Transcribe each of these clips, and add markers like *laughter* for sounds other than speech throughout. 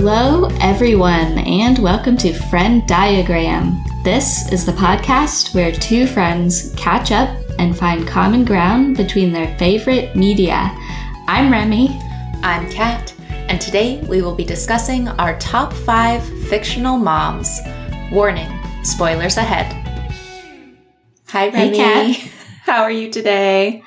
Hello, everyone, and welcome to Friend Diagram. This is the podcast where two friends catch up and find common ground between their favorite media. I'm Remy. I'm Kat, and today we will be discussing our top five fictional moms. Warning, spoilers ahead. Hi, Remy. Hey. Kat. *laughs* How are you today?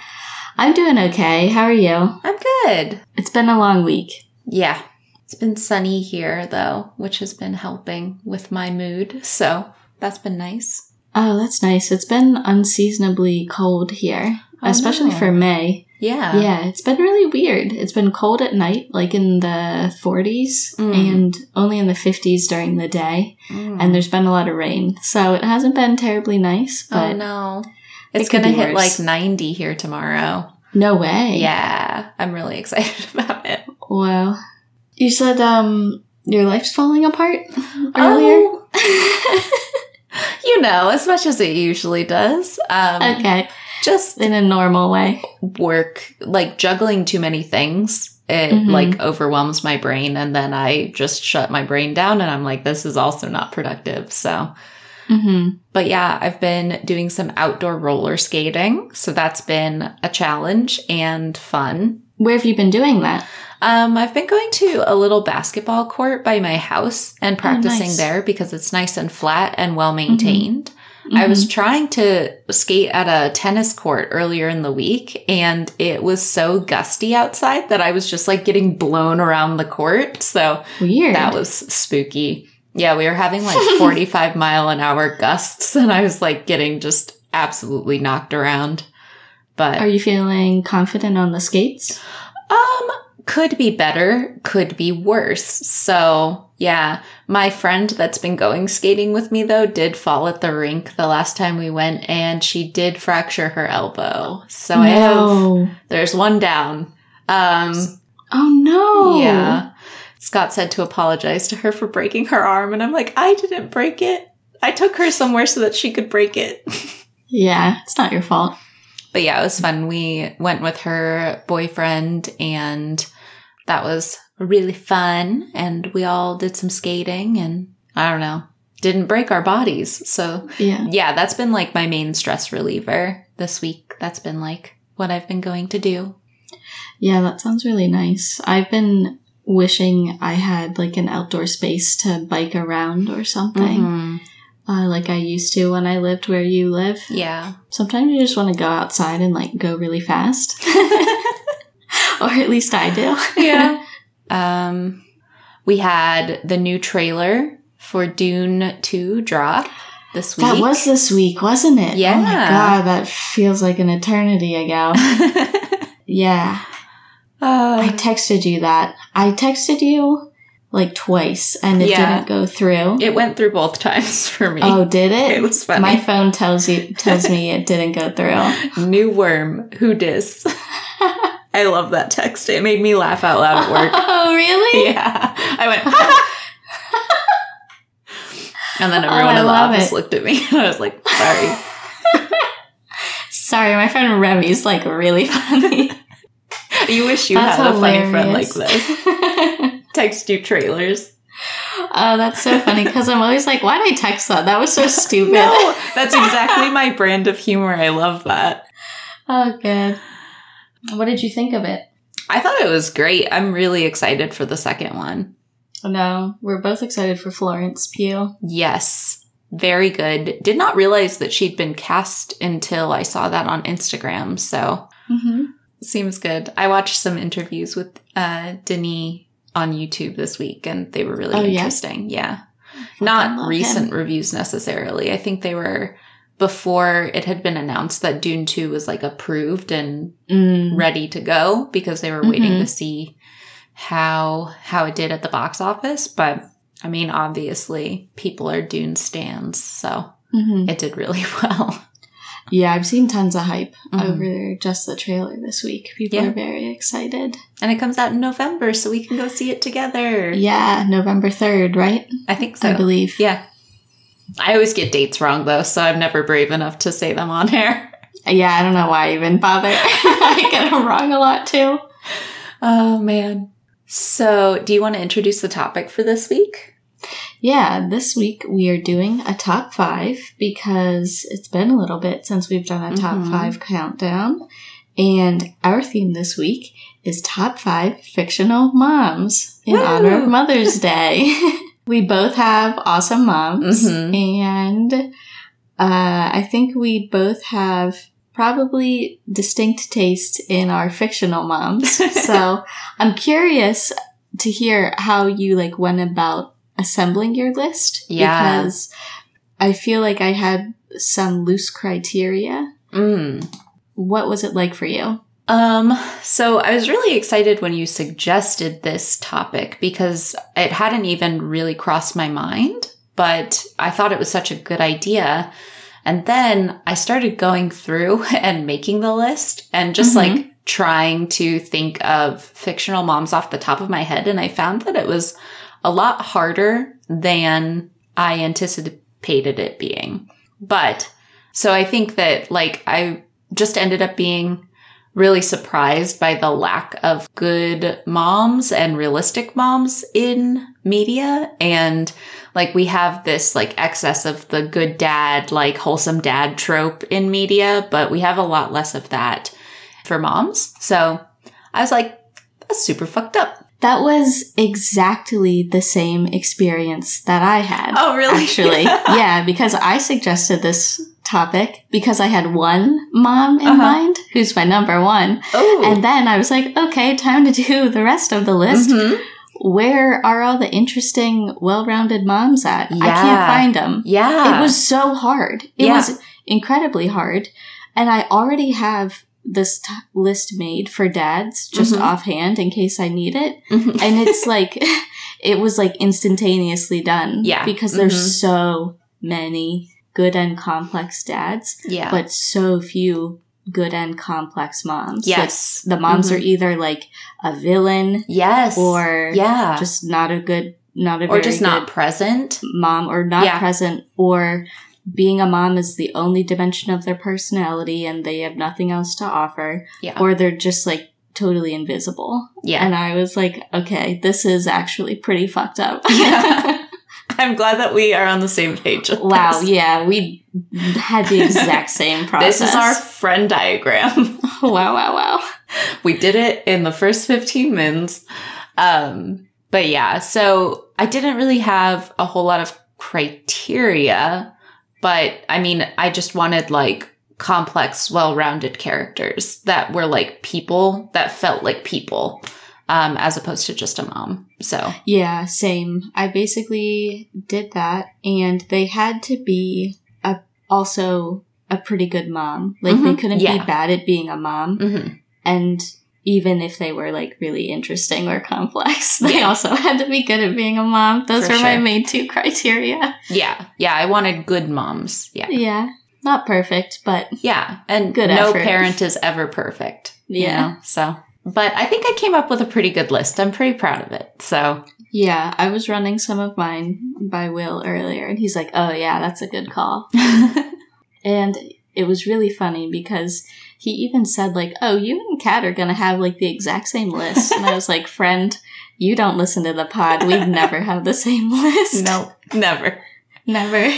I'm doing okay. How are you? I'm good. It's been a long week. Yeah, it's been sunny here though, which has been helping with my mood, so that's been nice. Oh, that's nice. It's been unseasonably cold here, Oh, especially no. for May. Yeah. Yeah, it's been really weird. It's been cold at night, like in the 40s, Mm. and only in the 50s during the day. Mm. And there's been a lot of rain. So it hasn't been terribly nice, but oh no. It's could gonna hit worse. like 90 here tomorrow. no way. Yeah, I'm really *laughs* excited about it. Wow. You said um your life's falling apart earlier? Oh. *laughs* you know, as much as it usually does. Um, okay. Just In a normal way. work, like juggling too many things. It Mhm. like overwhelms my brain, and then I just shut my brain down, and I'm like, this is also not productive. So, Mm-hmm. but yeah, I've been doing some outdoor roller skating, so that's been a challenge and fun. Where have you been doing that? Um, I've been going to a little basketball court by my house and practicing nice. there because it's nice and flat and well maintained. I Mhm. was trying to skate at a tennis court earlier in the week and it was so gusty outside that I was just like getting blown around the court. So weird. that was spooky. Yeah, we were having like 45 mile an hour gusts and I was like getting just absolutely knocked around. But Are you feeling confident on the skates? um, could be better, could be worse. So, yeah, my friend that's been going skating with me though did fall at the rink the last time we went and she did fracture her elbow. So I have no. there's one down. Um, Oh no. yeah. Scott said to apologize to her for breaking her arm and I'm like, "I didn't break it. I took her somewhere so that she could break it." *laughs* Yeah, it's not your fault. But yeah, it was fun. We went with her boyfriend and that was really fun. And we all did some skating and I don't know, didn't break our bodies. So Yeah. yeah, that's been like my main stress reliever this week. That's been like what I've been going to do. Yeah, that sounds really nice. I've been wishing I had like an outdoor space to bike around or something, Mhm. Uh, like I used to when I lived where you live. Yeah. Sometimes you just want to go outside and like go really fast, *laughs* *laughs* or at least I do. *laughs* yeah. Um, we had the new trailer for Dune 2 drop this week. that was this week, wasn't it? Yeah. Oh my god, that feels like an eternity ago. yeah. I uh, texted you that. I texted you like twice and it Yeah. didn't go through. it went through both *laughs* times for me. oh, did it? It was funny. My phone tells you tells me it didn't go through. *laughs* New worm, who dis? *laughs* I love that text. It made me laugh out loud at work. Oh, really? yeah. I went, and then Oh, everyone I in the office it. looked at me and I was like, sorry. Sorry, my friend Remy's like really funny. You wish you That's had a funny friend like this. Text you trailers. oh, that's so funny because I'm always like, why did I text that? That was so *laughs* stupid. No, *laughs* that's exactly my brand of humor. I love that. Oh, good. What did you think of it? I thought it was great. I'm really excited for the second one. No, we're both excited for Florence Pugh. Yes, very good. Did not realize that she'd been cast until I saw that on Instagram. So Mm-hmm. seems good. I watched some interviews with uh, Denis on YouTube this week, and they were really Oh, interesting. Yeah, I not recent him. reviews necessarily. I think they were before it had been announced that Dune Two was like approved and Mm. ready to go because they were waiting Mhm. to see how how it did at the box office. But I mean, obviously, people are Dune stands, so hmm it did really *laughs* well. Yeah, I've seen tons of hype Mhm. over just the trailer this week. People Yeah. are very excited. And it comes out in November, so we can go see it together. Yeah, November 3rd, right? I think so. I believe. Yeah. I always get dates wrong though, so I'm never brave enough to say them on *laughs* air. Yeah, I don't know why I even bother. *laughs* I get them wrong a lot too. Oh man. So, do you want to introduce the topic for this week? Yeah, this week we are doing a top five because it's been a little bit since we've done a top Mhm. five countdown. And our theme this week is top five fictional moms in Woo! honor of Mother's *laughs* Day. *laughs* we both have awesome moms, Mhm. and uh, I think we both have probably distinct taste in our fictional moms. *laughs* so I'm curious to hear how you like went about assembling your list Yeah. because I feel like I had some loose criteria. Mm. What was it like for you? Um, so I was really excited when you suggested this topic because it hadn't even really crossed my mind, but I thought it was such a good idea. And then I started going through *laughs* and making the list and just Mhm. like trying to think of fictional moms off the top of my head. And I found that it was a lot harder than I anticipated it being. But so I think that like I just ended up being really surprised by the lack of good moms and realistic moms in media. And like we have this like excess of the good dad, like wholesome dad trope in media, but we have a lot less of that for moms. So I was like, that's super fucked up. That was exactly the same experience that I had. Oh, really? Actually, *laughs* yeah, because I suggested this topic because I had one mom in Uh-huh. mind who's my number one. Oh. And then I was like, okay, time to do the rest of the list. Mhm. Where are all the interesting, well rounded moms at? I can't find them. Yeah. It was so hard. It Yeah. was incredibly hard. And I already have this t- list made for dads just Mhm. offhand in case I need it. Mhm. And it's *laughs* like, *laughs* it was like instantaneously done. Yeah. Because there's Mhm. so many good and complex dads, yeah. but so few good and complex moms. yes. Like, the moms are either like a villain yes. or yeah. just not a good, not a or very just good not present. mom or not Yeah. present or being a mom is the only dimension of their personality and they have nothing else to offer Yeah. or they're just like totally invisible yeah. and i was like okay this is actually pretty fucked up *laughs* Yeah. *laughs* I'm glad that we are on the same page. wow this. yeah we had the exact *laughs* same process This is our friend diagram. wow wow wow we did it in the first 15 minutes. Um, but yeah, so I didn't really have a whole lot of criteria, but I mean, I just wanted like complex, well rounded characters that were like people that felt like people. Um, as opposed to just a mom. So, yeah same i basically did that and they had to be a also a pretty good mom like they Mhm. couldn't Yeah. be bad at being a mom mhm. and even if they were like really interesting or complex, *laughs* they Yeah. also had to be good at being a mom. Those For were my main two *laughs* criteria. yeah, yeah, I wanted good moms. Yeah. Yeah. Not perfect, but Yeah, and Good no effort. parent is ever perfect. you Yeah. know, so, but I think I came up with a pretty good list. I'm pretty proud of it. So, yeah, I was running some of mine by Will earlier and he's like, "Oh yeah, that's a good call." *laughs* And it was really funny because he even said like, "Oh, you and Kat are going to have like the exact same list." and I was like, *laughs* "Friend, you don't listen to the pod. We'd never *laughs* have the same list." no, never. Never.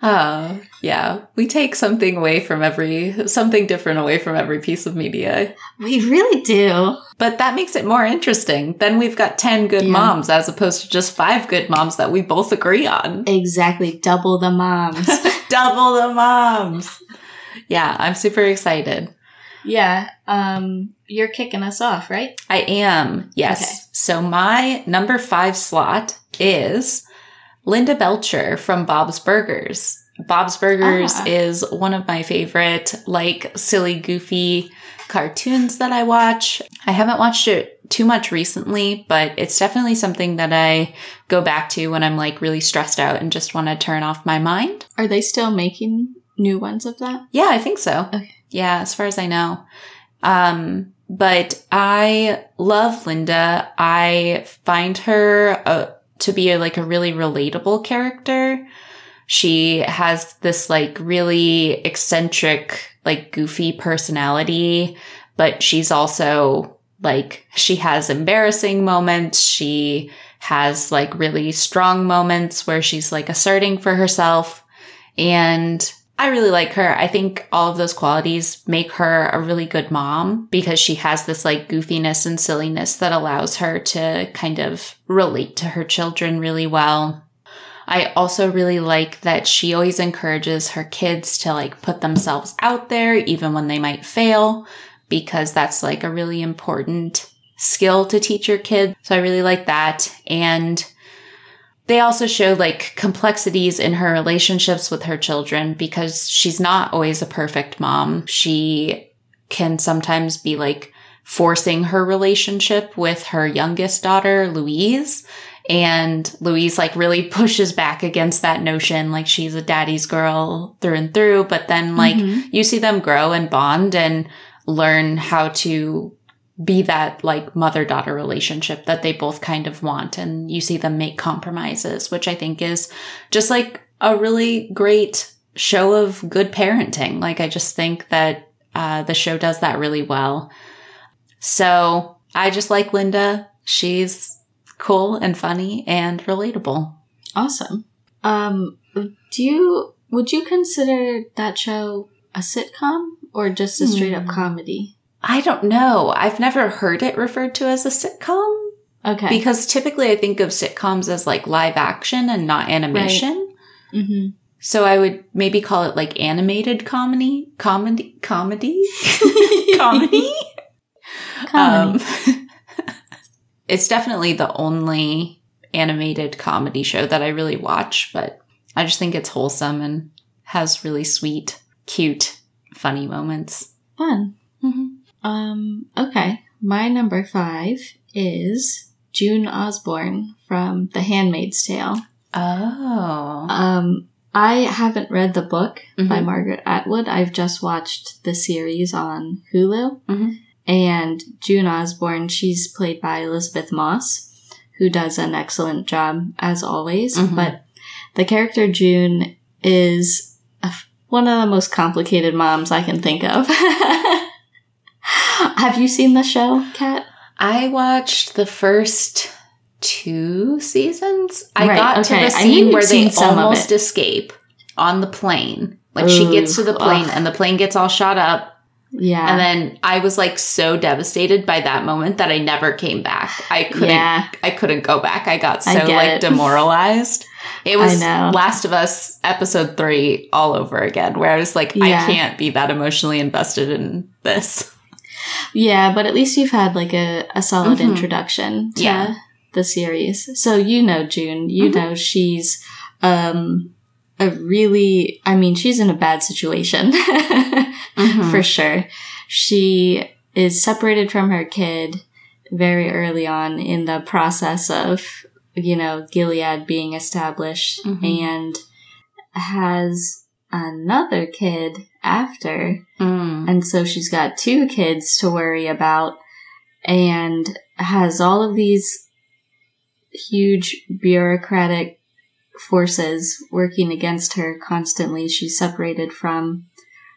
Oh, yeah. We take something away from every, something different away from every piece of media. We really do. But that makes it more interesting. Then we've got 10 good Yeah. moms as opposed to just five good moms that we both agree on. Exactly. Double the moms. *laughs* Double the moms. Yeah, I'm super excited. Yeah. Um, you're kicking us off, right? I am, yes. Okay. So my number five slot is Linda Belcher from Bob's Burgers. Bob's Burgers Ah. is one of my favorite, like, silly, goofy cartoons that I watch. I haven't watched it too much recently, but it's definitely something that I go back to when I'm like really stressed out and just want to turn off my mind. Are they still making new ones of that? Yeah, I think so. Okay. Yeah, as far as I know. Um, but I love Linda. I find her uh, to be a, like a really relatable character. She has this like really eccentric, like goofy personality, but she's also Like she has embarrassing moments. She has like really strong moments where she's like asserting for herself. And I really like her. I think all of those qualities make her a really good mom because she has this like goofiness and silliness that allows her to kind of relate to her children really well. I also really like that she always encourages her kids to like put themselves out there even when they might fail because that's like a really important skill to teach your kids. So I really like that. And they also show like complexities in her relationships with her children because she's not always a perfect mom. She can sometimes be like forcing her relationship with her youngest daughter, Louise. And Louise like really *laughs* pushes back against that notion, like she's a daddy's girl through and through. But then like mm-hmm. you see them grow and bond and learn how to be that like mother daughter relationship that they both kind of want. And you see them make compromises, which I think is just like a really great show of good parenting. Like, I just think that uh, the show does that really well. So I just like Linda. She's cool and funny and relatable. Awesome. Um, do you, would you consider that show a sitcom or just a straight up hmm. comedy? I don't know. I've never heard it referred to as a sitcom. Okay. Because typically I think of sitcoms as like live action and not animation. Right. Mm-hmm. So I would maybe call it like animated comedy, comedy, comedy, *laughs* comedy. comedy. Um, *laughs* it's definitely the only animated comedy show that I really watch, but I just think it's wholesome and has really sweet, cute, funny moments. Fun. Mm-hmm. Um, okay. My number five is June Osborne from The Handmaid's Tale. Oh. Um, I haven't read the book mm-hmm. by Margaret Atwood. I've just watched the series on Hulu. Mm-hmm. And June Osborne, she's played by Elisabeth Moss, who does an excellent job as always. Mm-hmm. But the character June is one of the most complicated moms I can think of. *laughs* *laughs* Have you seen the show, Kat? I watched the first two seasons. I right, got okay. to the scene where they almost escape on the plane. Like Ooh, she gets to the plane ugh. and the plane gets all shot up. Yeah. And then I was like so devastated by that moment that I never came back. I couldn't yeah. I couldn't go back. I got so I like it. demoralized. It was Last of Us episode 3 all over again where I was like yeah. I can't be that emotionally invested in this. Yeah, but at least you've had like a, a solid mm-hmm. introduction to yeah. the series. So you know June, you mm-hmm. know she's um a really I mean, she's in a bad situation. *laughs* mm-hmm. For sure. She is separated from her kid very early on in the process of, you know, Gilead being established mm-hmm. and has another kid after. Mm. And so she's got two kids to worry about and has all of these huge bureaucratic forces working against her constantly. She's separated from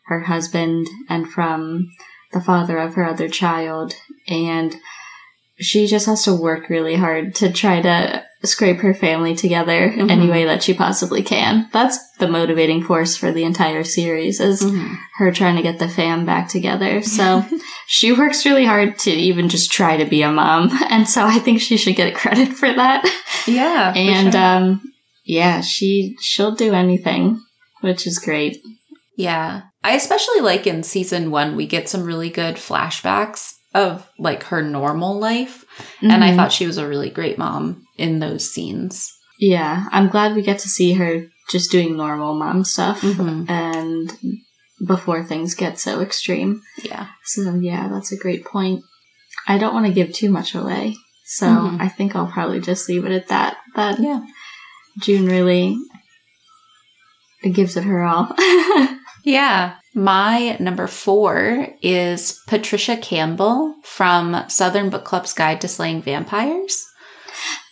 her husband and from the father of her other child. And she just has to work really hard to try to scrape her family together mm-hmm. any way that she possibly can. That's the motivating force for the entire series is mm-hmm. her trying to get the fam back together. So *laughs* she works really hard to even just try to be a mom. *laughs* And so I think she should get credit for that. Yeah. and sure. um yeah, she she'll do anything, which is great. Yeah. I especially like in season 1 we get some really good flashbacks of like her normal life. Mm-hmm. And I mm-hmm. thought she was a really great mom in those scenes. Yeah, I'm glad we get to see her just doing normal mom stuff mm-hmm. and before things get so extreme. Yeah. So, yeah, that's a great point. I don't want to give too much away. So, mm-hmm. I think I'll probably just leave it at that. That yeah. June really gives it her all. *laughs* yeah. My number four is Patricia Campbell from Southern Book Club's Guide to Slaying Vampires.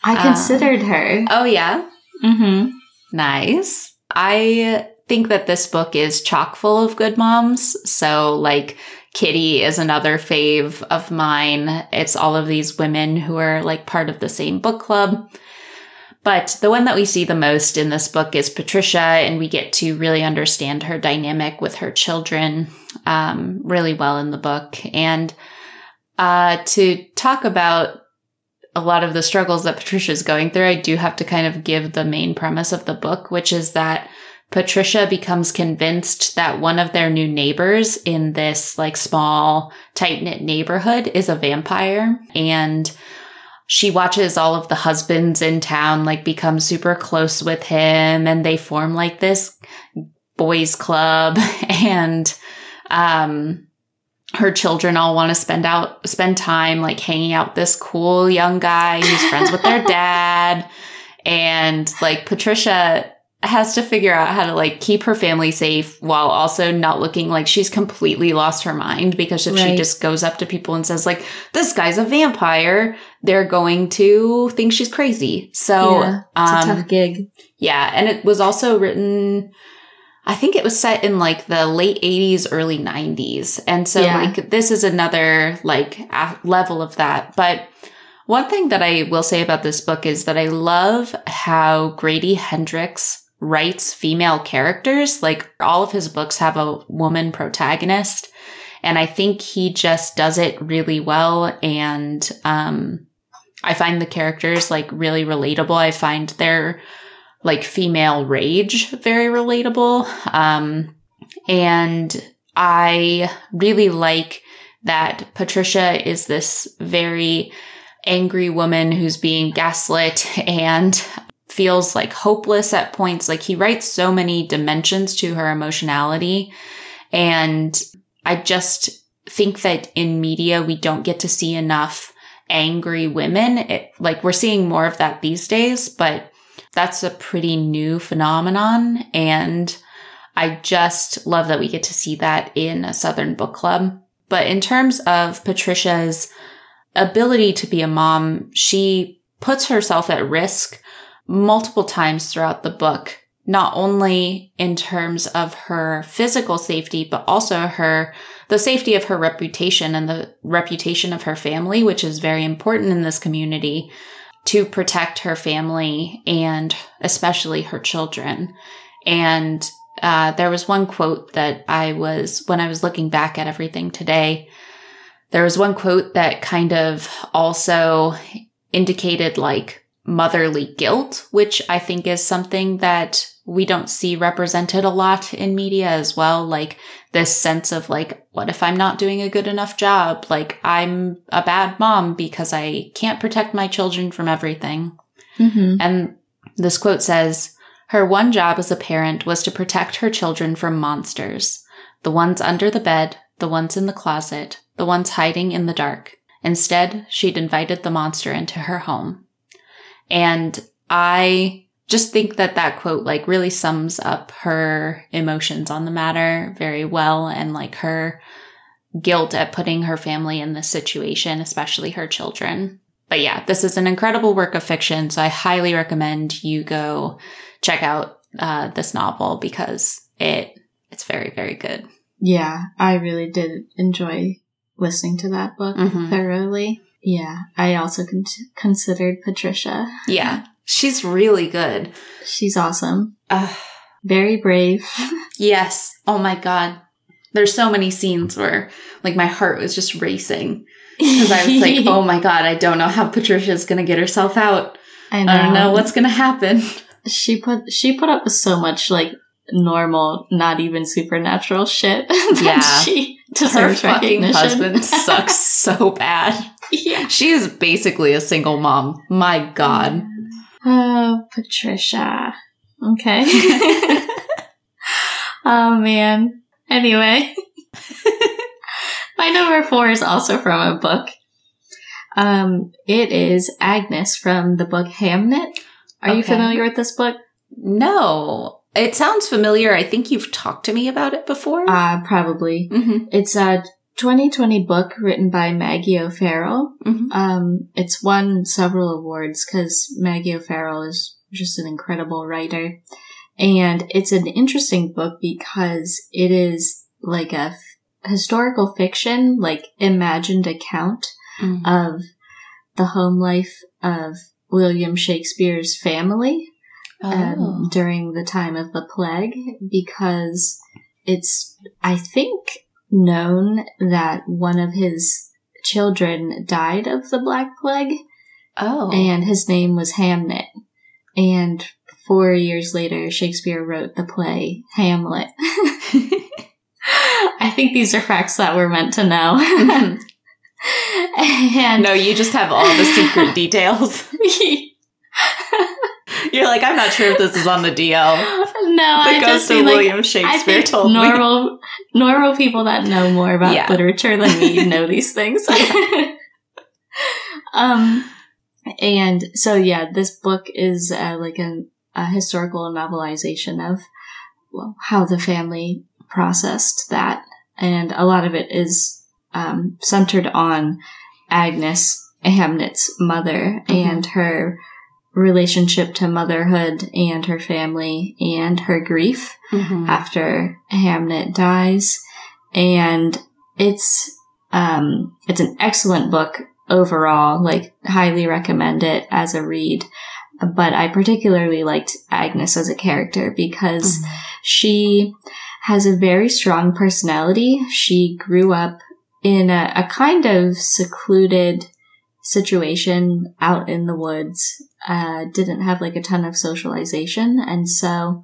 I considered um, her. Oh, yeah? Mm-hmm. Nice. I think that this book is chock full of good moms. So, like, Kitty is another fave of mine. It's all of these women who are like part of the same book club. But the one that we see the most in this book is Patricia, and we get to really understand her dynamic with her children um, really well in the book. And uh, to talk about a lot of the struggles that Patricia is going through, I do have to kind of give the main premise of the book, which is that Patricia becomes convinced that one of their new neighbors in this like small, tight knit neighborhood is a vampire. And she watches all of the husbands in town like become super close with him and they form like this boys club *laughs* and um her children all want to spend out spend time like hanging out this cool young guy who's friends with their *laughs* dad and like Patricia has to figure out how to like keep her family safe while also not looking like she's completely lost her mind because if right. she just goes up to people and says like this guy's a vampire they're going to think she's crazy so yeah, it's um, a tough gig yeah and it was also written i think it was set in like the late 80s early 90s and so yeah. like this is another like level of that but one thing that I will say about this book is that I love how Grady Hendrix writes female characters. Like all of his books have a woman protagonist. And I think he just does it really well. And, um, I find the characters like really relatable. I find their like female rage very relatable. Um, and I really like that Patricia is this very angry woman who's being gaslit *laughs* and feels like hopeless at points. Like he writes so many dimensions to her emotionality. And I just think that in media, we don't get to see enough angry women. It, like we're seeing more of that these days, but that's a pretty new phenomenon. And I just love that we get to see that in a Southern book club. But in terms of Patricia's ability to be a mom, she puts herself at risk multiple times throughout the book, not only in terms of her physical safety, but also her, the safety of her reputation and the reputation of her family, which is very important in this community to protect her family and especially her children. And uh, there was one quote that I was, when I was looking back at everything today, there was one quote that kind of also indicated like motherly guilt, which I think is something that we don't see represented a lot in media as well. Like this sense of like, what if I'm not doing a good enough job? Like I'm a bad mom because I can't protect my children from everything. Mm-hmm. And this quote says, her one job as a parent was to protect her children from monsters. The ones under the bed, the ones in the closet, the ones hiding in the dark. Instead, she'd invited the monster into her home. And I just think that that quote like really sums up her emotions on the matter very well and like her guilt at putting her family in this situation, especially her children. But yeah, this is an incredible work of fiction. So I highly recommend you go check out uh, this novel because it it's very very good. Yeah, I really did enjoy listening to that book mm-hmm. thoroughly. Yeah, I also con- considered Patricia. Yeah, *laughs* she's really good. She's awesome. Uh, Very brave. *laughs* yes. Oh my god. There's so many scenes where like my heart was just racing because I was like, *laughs* "Oh my god, I don't know how Patricia's going to get herself out. I, I don't know what's going to happen." She put she put up with so much like normal, not even supernatural shit. *laughs* yeah, she deserves Her fucking husband sucks so bad. Yeah, she is basically a single mom. My God. Oh, Patricia. Okay. *laughs* oh man. Anyway, *laughs* my number four is also from a book. Um, it is Agnes from the book Hamnet. Are okay. you familiar with this book? No. It sounds familiar. I think you've talked to me about it before. Uh, probably. Mm-hmm. It's a 2020 book written by Maggie O'Farrell. Mm-hmm. Um, it's won several awards because Maggie O'Farrell is just an incredible writer. And it's an interesting book because it is like a historical fiction, like imagined account Mm. of the home life of William Shakespeare's family Oh. um, during the time of the plague because it's, I think, known that one of his children died of the Black Plague oh. and his name was Hamnet. And four years later, Shakespeare wrote the play Hamlet. *laughs* I think these are facts that we're meant to know. *laughs* *laughs* and no, you just have all the secret details. You're like, I'm not sure if this is on the DL. *laughs* no, The I just ghost of like, William I Shakespeare think told me. normal normal people that know more about Yeah. literature than me *laughs* know these things. *laughs* um, and so yeah, this book is uh, like an, a historical novelization of well, how the family processed that, and a lot of it is um, centered on Agnes Hamnet's mother Mhm. and her relationship to motherhood and her family and her grief Mhm. after Hamnet dies. And it's, um, it's an excellent book overall, like highly recommend it as a read. But I particularly liked Agnes as a character because she has a very strong personality. She grew up in a, a kind of secluded situation out in the woods, uh, didn't have like a ton of socialization. And so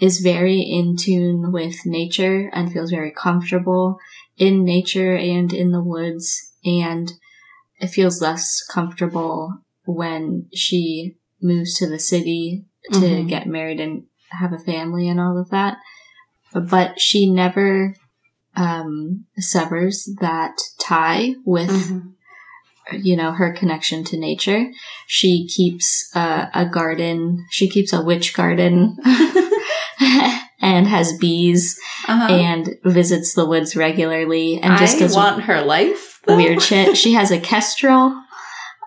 is very in tune with nature and feels very comfortable in nature and in the woods. And it feels less comfortable when she moves to the city to Mhm. get married and have a family and all of that. But she never um, severs that tie with Mhm. You know, her connection to nature. She keeps uh, a garden. She keeps a witch garden *laughs* and has bees Uh-huh. and visits the woods regularly and just I want her life. though. weird shit. She has a kestrel. Um,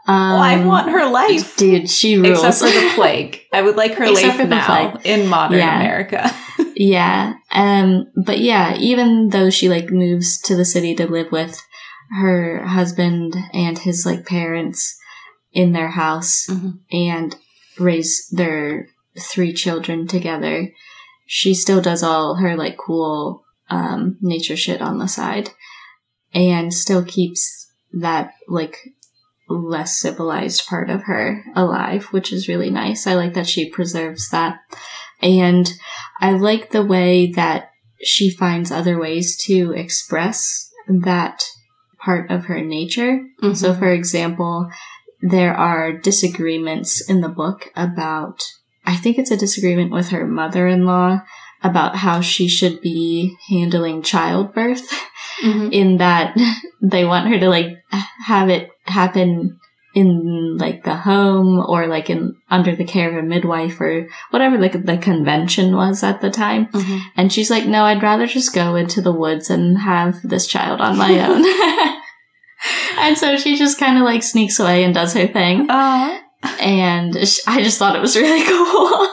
Oh, I want her life. Dude, she rules. Except for the plague. I would like her *laughs* Except life now plague. in modern Yeah. America. *laughs* Yeah. Um, but yeah, even though she like moves to the city to live with her husband and his like parents in their house Mhm. and raise their three children together, she still does all her like cool um nature shit on the side and still keeps that like less civilized part of her alive, which is really nice. I like that she preserves that. And I like the way that she finds other ways to express that part of her nature. So, Mm-hmm. for example, there are disagreements in the book about, I think it's a disagreement with her mother in law about how she should be handling childbirth, Mhm. *laughs* in that *laughs* they want her to like have it happen in like the home or like in under the care of a midwife or whatever like the convention was at the time. Mhm. And she's like, no, I'd rather just go into the woods and have this child on my own. *laughs* and so she just kind of like sneaks away and does her thing. Aw. And sh- I just thought it was *laughs* really cool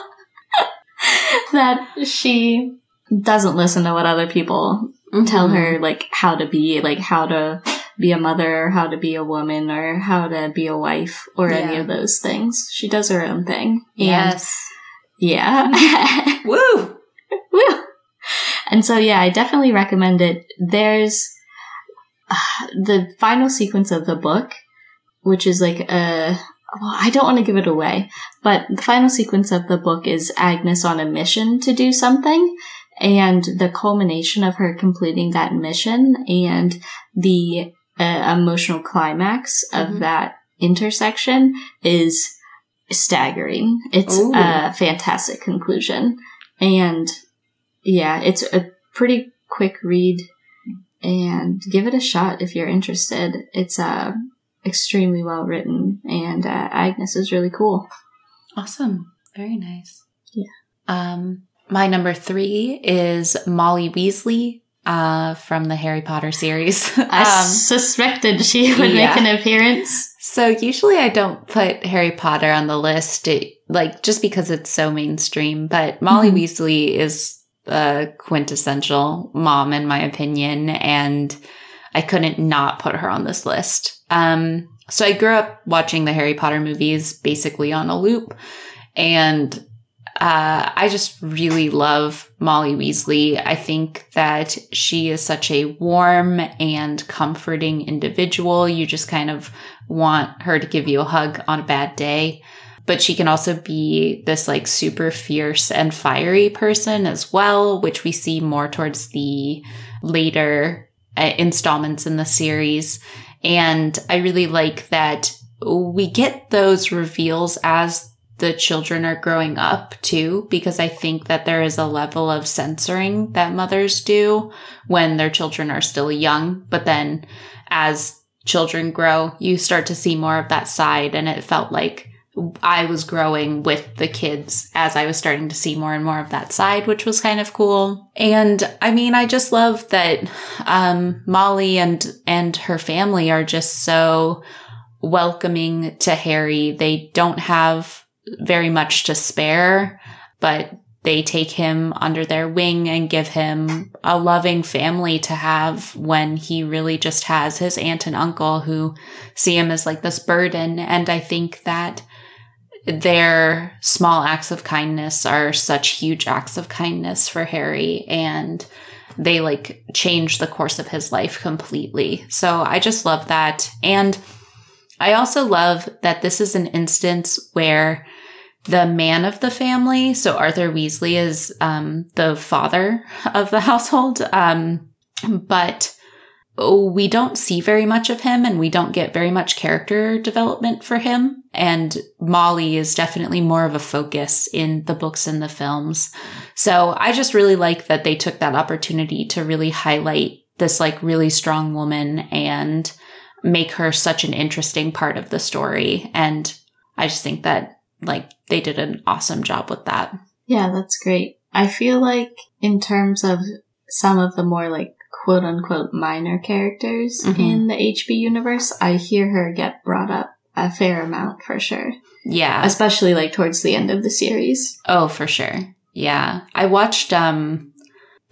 that she doesn't listen to what other people tell Mhm. her, like how to be, like how to be a mother, or how to be a woman, or how to be a wife, or any of those things. She does her own thing. Yes. And yeah. *laughs* Woo! Woo. And so, yeah, I definitely recommend it. There's uh, the final sequence of the book, which is like a. Well, I don't want to give it away, but the final sequence of the book is Agnes on a mission to do something, and the culmination of her completing that mission and the uh, emotional climax of Mhm. that intersection is staggering. It's Ooh. a fantastic conclusion. And yeah, it's a pretty quick read and give it a shot if you're interested. It's uh, extremely well written and uh, Agnes is really cool. Awesome. Very nice. Yeah. Um, my number three is Molly Weasley uh, from the Harry Potter series. *laughs* I Um, suspected she would yeah. make an appearance. so usually I don't put Harry Potter on the list, it, like just because it's so mainstream. But Molly Mhm. Weasley is a quintessential mom, in my opinion, and I couldn't not put her on this list. Um, so I grew up watching the Harry Potter movies basically on a loop, and uh, I just really love Molly Weasley. I think that she is such a warm and comforting individual. You just kind of want her to give you a hug on a bad day. But she can also be this like super fierce and fiery person as well, which we see more towards the later uh, installments in the series. And I really like that we get those reveals as the children are growing up too, because I think that there is a level of censoring that mothers do when their children are still young. But then as children grow, you start to see more of that side. And it felt like I was growing with the kids as I was starting to see more and more of that side, which was kind of cool. And I mean, I just love that um, Molly and and her family are just so welcoming to Harry. They don't have very much to spare, but they take him under their wing and give him a loving family to have when he really just has his aunt and uncle who see him as like this burden. And I think that their small acts of kindness are such huge acts of kindness for Harry and they like change the course of his life completely. So I just love that. And I also love that this is an instance where the man of the family. So Arthur Weasley is um, the father of the *laughs* household, um, but we don't see very much of him and we don't get very much character development for him. And Molly is definitely more of a focus in the books and the films. So I just really like that they took that opportunity to really highlight this like really strong woman and make her such an interesting part of the story. And I just think that like they did an awesome job with that. Yeah, that's great. I feel like in terms of some of the more like quote unquote minor characters mm-hmm. in the HP universe, I hear her get brought up a fair amount for sure. Yeah. Especially like towards the end of the series. Oh, for sure. Yeah. I watched um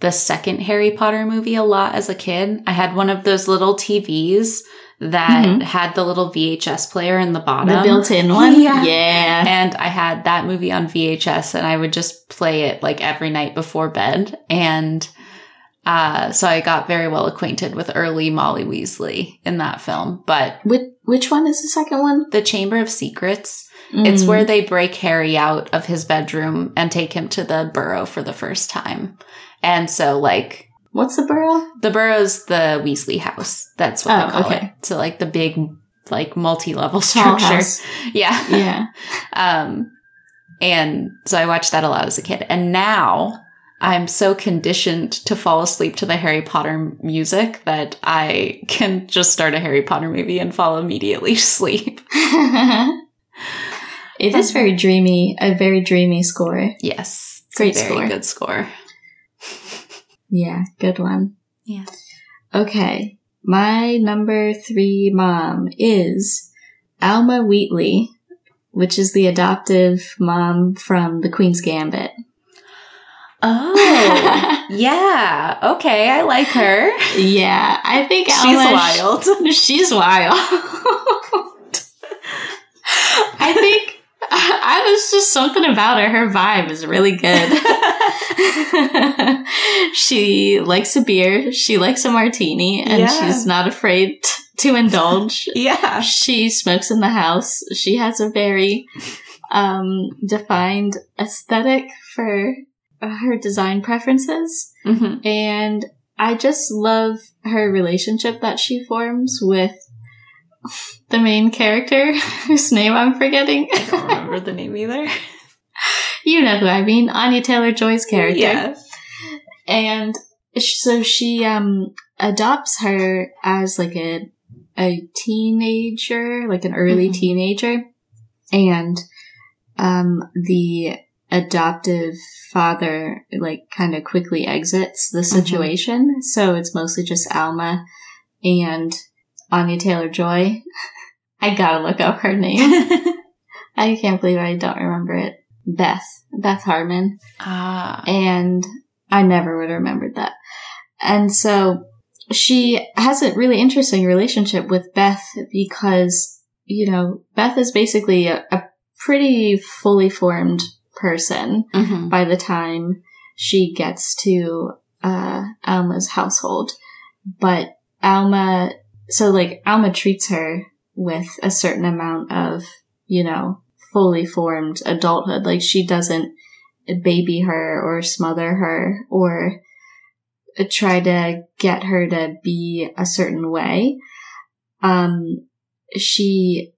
the second Harry Potter movie a lot as a kid. I had one of those little TVs that mm-hmm. had the little VHS player in the bottom. The built in one? *laughs* Yeah. yeah. And I had that movie on VHS and I would just play it like every night before bed. And uh, so I got very well acquainted with early Molly Weasley in that film. But which, which one is the second one? The Chamber of Secrets. Mm. It's where they break Harry out of his bedroom and take him to the burrow for the first time. And so like What's the burrow? The burrow's the Weasley house. That's what oh, they call okay. it. So like the big, like multi-level structure. *laughs* Yeah. Yeah. um, and so I watched that a lot as a kid. And now I'm so conditioned to fall asleep to the Harry Potter music that I can just start a Harry Potter movie and fall immediately asleep. *laughs* it is very dreamy, a very dreamy score. Yes. Great very score. good score. Yeah, good one. Yeah. Okay. My number three mom is Alma Wheatley, which is the adoptive mom from The Queen's Gambit. Oh, *laughs* yeah. Okay, I like her. Yeah, I think she's Alma, wild. *laughs* She's wild. *laughs* I think *laughs* I was just something about her. Her vibe is really good. *laughs* she likes a beer. She likes a martini, and yeah. she's not afraid t- to indulge. *laughs* yeah. She smokes in the house. She has a very um, defined aesthetic for her design preferences. Mm-hmm. And I just love her relationship that she forms with the main character, *laughs* whose name I'm forgetting. I don't *laughs* remember the name either. you know who I mean, Anya Taylor Joy's character. Yes. And so she um adopts her as like a a teenager, like an early mm-hmm. teenager, and um the adoptive father like kind of quickly exits the mm-hmm. situation. Mm-hmm. So it's mostly just Alma and Anya Taylor Joy. *laughs* I gotta look up her name. *laughs* I can't believe I don't remember it. Beth. Beth Harmon. Ah. And I never would have remembered that. And so she has a really interesting relationship with Beth because, you know, Beth is basically a, a pretty fully formed person Mm-hmm. by the time she gets to uh, Alma's household. But Alma, so like Alma treats her with a certain amount of, you know, fully formed adulthood. Like she doesn't baby her or smother her or try to get her to be a certain way. Um, she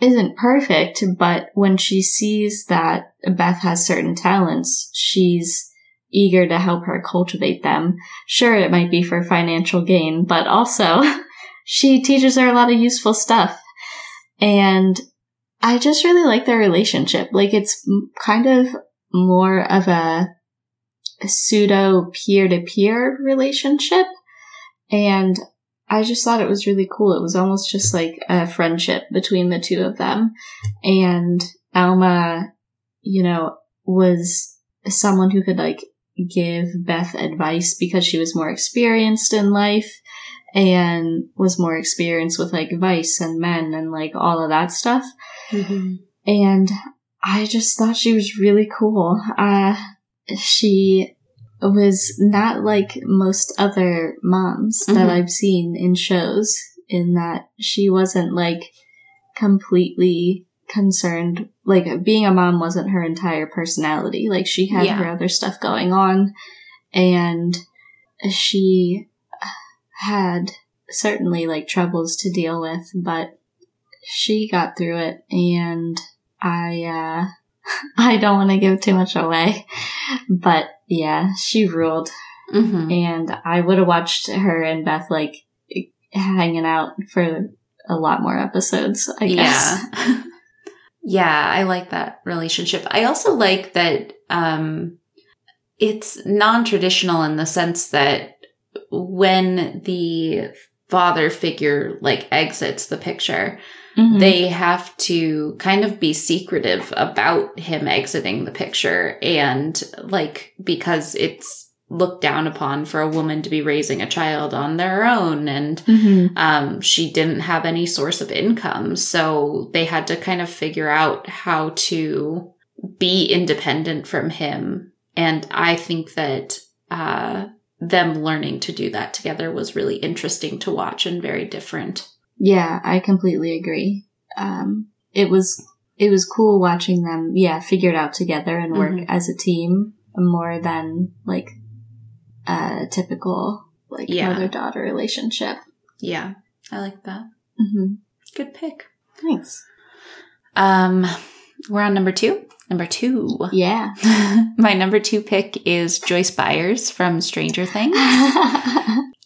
isn't perfect, but when she sees that Beth has certain talents, she's eager to help her cultivate them. Sure, it might be for financial gain, but also *laughs* she teaches her a lot of useful stuff. And I just really like their relationship. Like it's kind of more of a, a pseudo peer to peer relationship. And I just thought it was really cool. It was almost just like a friendship between the two of them. And Alma, you know, was someone who could like give Beth advice because she was more experienced in life and was more experienced with like vice and men and like all of that stuff. Mm-hmm. And I just thought she was really cool. Uh, she was not like most other moms that Mhm. I've seen in shows in that she wasn't like completely concerned. Like being a mom wasn't her entire personality. Like she had Yeah. her other stuff going on and she had certainly like troubles to deal with, but she got through it and I, uh, *laughs* I don't want to give too much away, but yeah, she ruled Mm-hmm. and I would have watched her and Beth like hanging out for a lot more episodes, I guess. Yeah. *laughs* yeah, I like that relationship. I also like that um it's non-traditional in the sense that when the father figure like exits the picture, Mhm. they have to kind of be secretive about him exiting the picture and like because it's looked down upon for a woman to be raising a child on their own and Mhm. um, she didn't have any source of income. So they had to kind of figure out how to be independent from him. And I think that uh, them learning to do that together was really interesting to watch and very different. Yeah, I completely agree. Um, it was it was cool watching them, yeah, figure it out together and work Mhm. as a team more than like a typical like Yeah. mother daughter relationship. Yeah, I like that. hmm Good pick. Thanks. Um, we're on number two. Number two. Yeah. *laughs* My number two pick is Joyce Byers from Stranger Things. *laughs*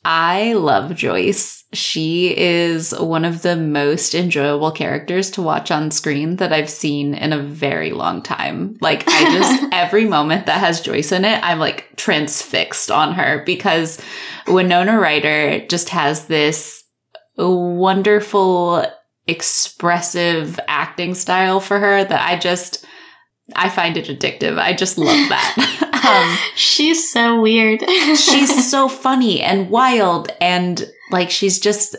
I love Joyce. She is one of the most enjoyable characters to watch on screen that I've seen in a very long time. Like, I just, *laughs* every moment that has Joyce in it, I'm like transfixed on her because Winona Ryder just has this wonderful, expressive acting style for her that I just, I find it addictive. I just love that. *laughs* um, she's so weird. *laughs* she's so funny and wild and like she's just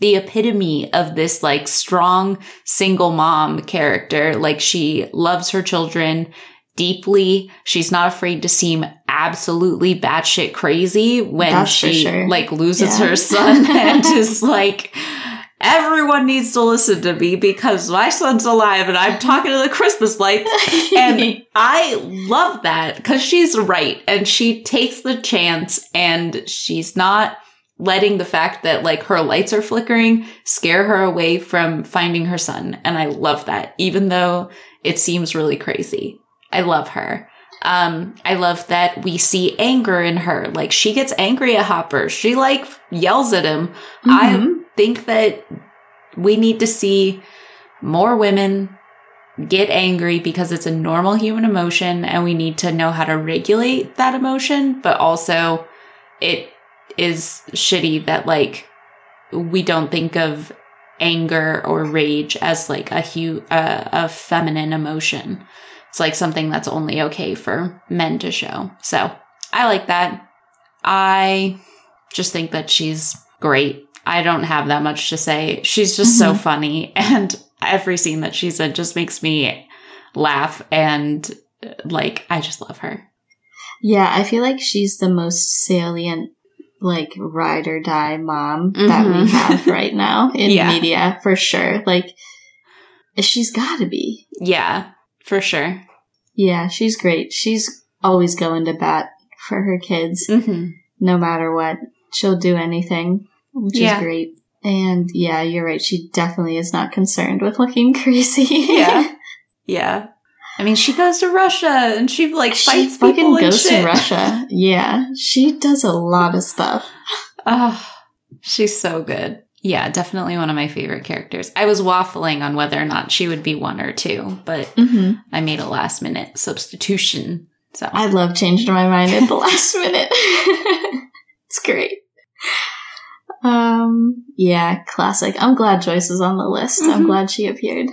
the epitome of this like strong single mom character like she loves her children deeply she's not afraid to seem absolutely batshit crazy when That's she sure. like loses Yeah. her son *laughs* and is like everyone needs to listen to me because my son's alive and i'm talking to the christmas lights and *laughs* I love that because she's right and she takes the chance and she's not letting the fact that like her lights are flickering scare her away from finding her son. And I love that, even though it seems really crazy. I love her. Um, I love that we see anger in her. Like she gets angry at Hopper. She like yells at him. Mhm. I think that we need to see more women get angry because it's a normal human emotion and we need to know how to regulate that emotion, but also it is shitty that like we don't think of anger or rage as like a hu- uh, a feminine emotion. It's like something that's only okay for men to show. So I like that. I just think that she's great. I don't have that much to say. She's just so Mhm. funny, *laughs* and every scene that she's in just makes me laugh. And like, I just love her. Yeah, I feel like she's the most salient, like, ride or die mom that we Mhm. have right *laughs* now in Yeah. media, for sure. Like, she's gotta be. Yeah, for sure. Yeah, she's great. She's always going to bat for her kids, hmm no matter what. She'll do anything, which Yeah. is great. And yeah, you're right. She definitely is not concerned with looking *laughs* crazy. Yeah. *laughs* Yeah. I mean, she goes to Russia and she like she fights fucking people and goes to. Russia. Yeah, she does a lot of stuff. Oh, she's so good. Yeah, definitely one of my favorite characters. I was waffling on whether or not she would be one or two, but hmm I made a last minute substitution. So I love changing my mind at the last *laughs* minute. it's great. Um, yeah, classic. I'm glad Joyce is on the list. I'm Mhm. glad she appeared.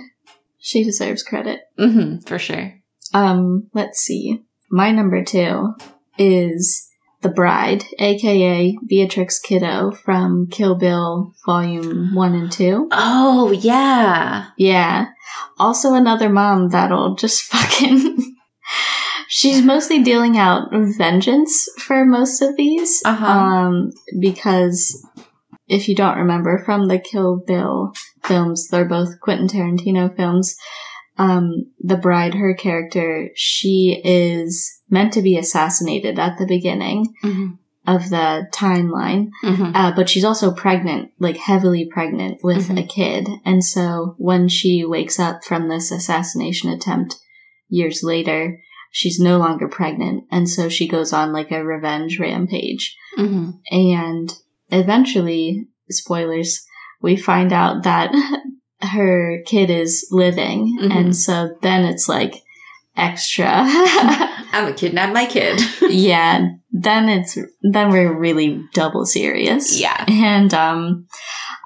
She deserves credit. hmm for sure. Um, let's see. My number two is the bride, aka Beatrix Kiddo from Kill Bill Volume 1 and 2. Oh, yeah. Yeah. Also another mom that'll just *laughs* fucking. She's mostly dealing out vengeance for most of these. Uh-huh. Um, because if you don't remember from the Kill Bill films, they're both Quentin Tarantino films. Um, the bride, her character, she is meant to be assassinated at the beginning hmm of the timeline. hmm Uh, but she's also pregnant, like heavily pregnant with Mhm. a kid. And so when she wakes up from this assassination attempt years later, she's no longer pregnant. And so she goes on like a revenge rampage. hmm And eventually, spoilers, we find out that *laughs* her kid is living. Mhm. And so then it's like extra. *laughs* I'm gonna kidnap my kid. *laughs* yeah, then it's then we're really double serious. Yeah. And um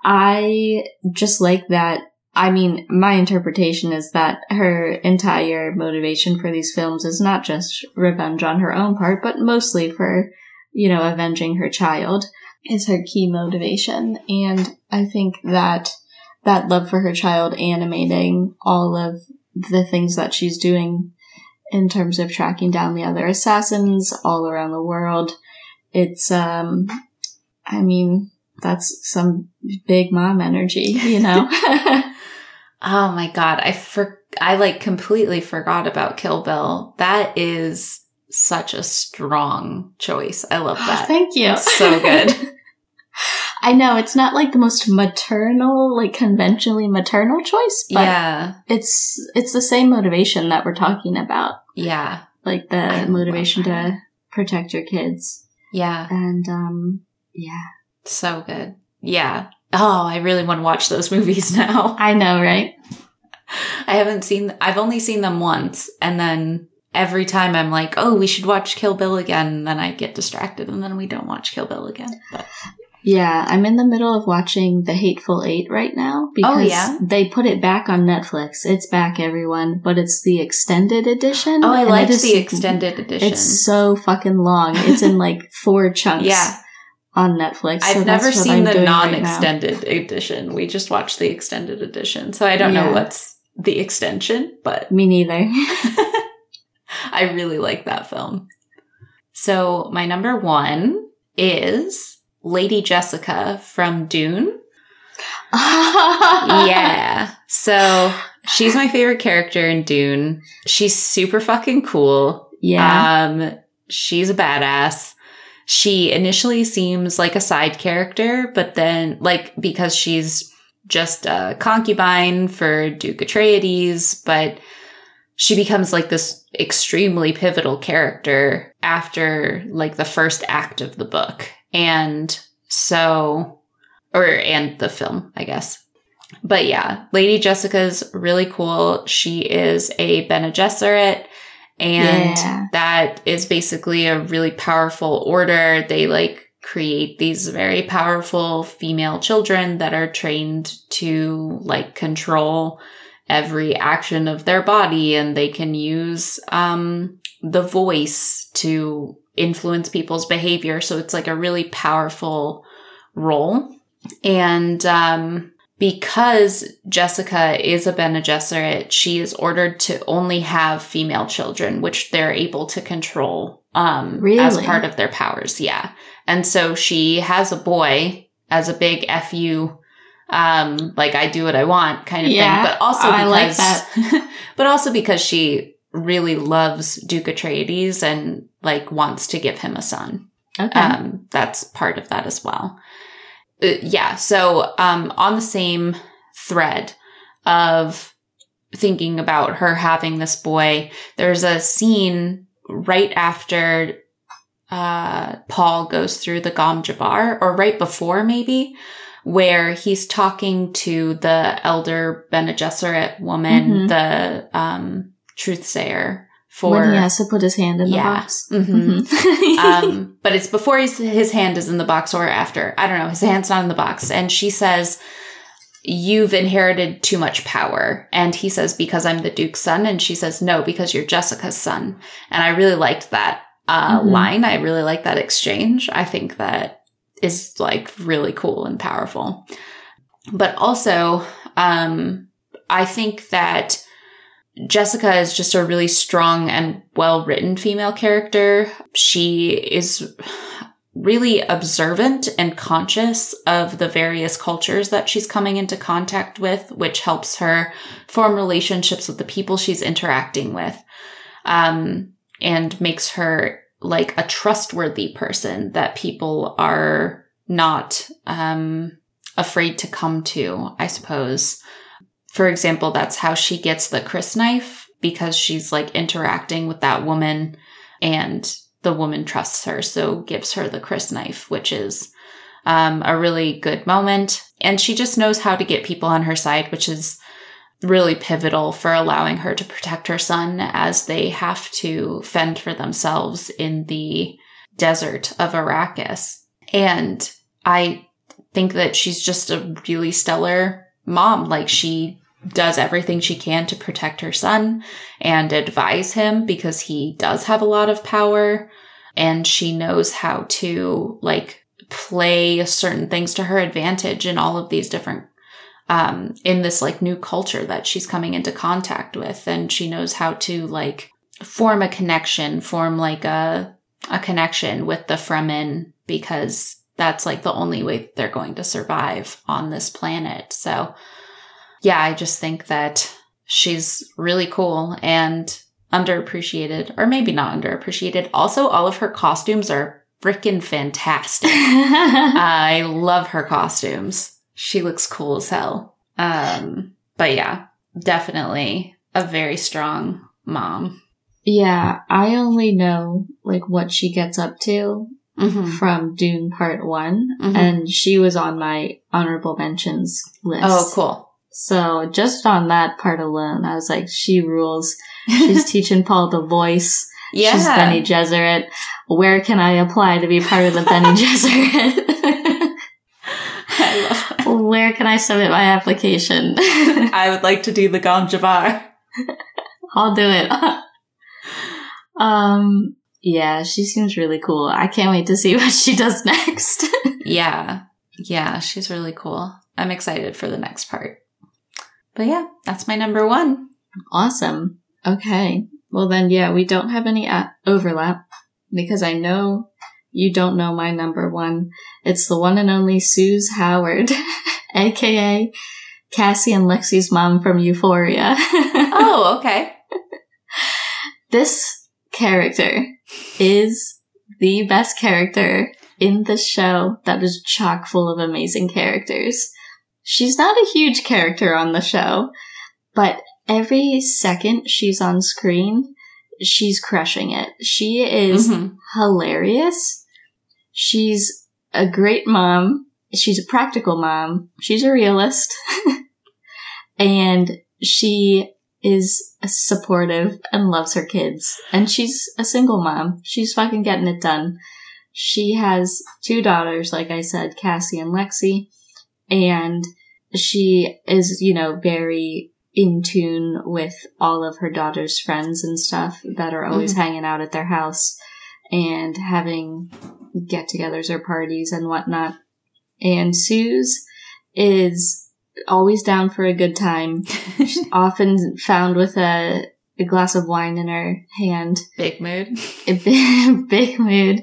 I just like that I mean, my interpretation is that her entire motivation for these films is not just revenge on her own part, but mostly for, you know, avenging her child is her key motivation. And I think that that love for her child animating all of the things that she's doing in terms of tracking down the other assassins all around the world. It's, um, I mean, that's some big mom energy, you know? *laughs* Oh my god, I for I like completely forgot about Kill Bill. That is such a strong choice. I love *gasps* that. Thank you. It's so good. *laughs* I know it's not like the most maternal, like conventionally maternal choice, but yeah. it's it's the same motivation that we're talking about, Yeah. like the love motivation to protect your kids, Yeah. and um, yeah, So good. Yeah. Oh, I really want to watch those *laughs* movies now. I know, right? I haven't seen I've only seen them once and then every time I'm like, "Oh, we should watch Kill Bill again." And then I get distracted and then we don't watch Kill Bill again. But Yeah, I'm in the middle of watching The Hateful Eight right now because Oh, yeah? they put it back on Netflix. It's back, everyone, but it's the extended edition. Oh, I and liked the extended edition. It's so fucking long. It's in like *laughs* four chunks. yeah. on Netflix. so I've that's never seen the doing right now. non-extended edition. We just watched the extended edition. So I don't know what's the extension, but Me neither. *laughs* *laughs* I really like that film. So my number 1 is Lady Jessica from Dune. *laughs* yeah. So she's my favorite character in Dune. She's super fucking cool. yeah. Um, she's a badass. She initially seems like a side character, but then, like, because she's just a concubine for Duke Atreides, but she becomes like this extremely pivotal character after like the first act of the book. And so, or, and the film, I guess. But yeah, Lady Jessica's really cool. She is a Bene Gesserit, and Yeah. that is basically a really powerful order. They like create these very powerful female children that are trained to like control every action of their body and they can use um, the voice to influence people's behavior. So it's like a really powerful role. And um, because Jessica is a Bene Gesserit, she is ordered to only have female children, which they're able to control um, Really? as part of their powers. Yeah. And so she has a boy as a big FU, um, like I do what I want kind of Yeah, thing. But also I like because, that. *laughs* *laughs* but also because she really loves Duke Atreides and like wants to give him a son. Okay. Um, that's part of that as well. Uh, yeah. So, um, on the same thread of thinking about her having this boy, there's a scene right after uh, Paul goes through the Gom Jabbar, or right before maybe, where he's talking to the elder Bene Gesserit woman, Mhm. the um, truthsayer for. when he has to put his hand in the box. Mhm. Mhm. *laughs* um, but it's before he's, his hand is in the box or after. I don't know. His hand's not in the box. And she says, You've inherited too much power. And he says, Because I'm the Duke's son. And she says, No, because you're Jessica's son. And I really liked that uh, Mhm. line. I really like that exchange. I think that is like really cool and powerful. But also, um, I think that Jessica is just a really strong and well written female character. She is really observant and conscious of the various cultures that she's coming into contact with, which helps her form relationships with the people she's interacting with. Um, and makes her like a trustworthy person that people are not um, afraid to come to, I suppose. For example, that's how she gets the crysknife because she's like interacting with that woman and the woman trusts her, so gives her the crysknife, which is um, a really good moment. And she just knows how to get people on her side, which is really pivotal for allowing her to protect her son as they have to fend for themselves in the desert of Arrakis. And I think that she's just a really stellar mom. Like she does everything she can to protect her son and advise him because he does have a lot of power and she knows how to like play certain things to her advantage in all of these different um in this like new culture that she's coming into contact with and she knows how to like form a connection form like a a connection with the Fremen because that's like the only way they're going to survive on this planet so yeah, I just think that she's really cool and underappreciated, or maybe not underappreciated. Also, all of her costumes are freaking fantastic. *laughs* I love her costumes. She looks cool as hell. Um, but yeah, definitely a very strong mom. yeah, I only know like what she gets up to Mm-hmm. from Dune Part One, Mhm. and she was on my honorable mentions list. Oh, cool. So just on that part alone, I was like, she rules. *laughs* She's teaching Paul the voice. yeah. She's Bene Gesserit. Where can I apply to be part of the Bene *laughs* Gesserit? *laughs* I love that. Where can I submit my application? *laughs* I would like to do the Gom Jabbar. I'll do it. *laughs* um, yeah, she seems really cool. I can't wait to see *laughs* what she does next. Yeah. Yeah, she's really cool. I'm excited for the next part. But yeah, that's my number one. awesome. Okay. Well then, yeah, we don't have any uh, overlap because I know you don't know my number one. It's the one and only Suze Howard, aka Cassie and Lexi's mom from Euphoria. *laughs* Oh, okay. this character is the best character in the show that is chock full of amazing characters. She's not a huge character on the show, but every second she's on screen, she's crushing it. She is Mhm. hilarious. She's a great mom. She's a practical mom. She's a realist. *laughs* and she is supportive and loves her kids. And she's a single mom. She's fucking getting it done. She has two daughters, like I said, Cassie and Lexi. And she is, you know, very in tune with all of her daughter's friends and stuff that are always Mhm. hanging out at their house and having get togethers or parties and whatnot. And Suze is always down for a good time, She's *laughs* often found with a, a glass of wine in her hand, Big mood. big, *laughs* big mood,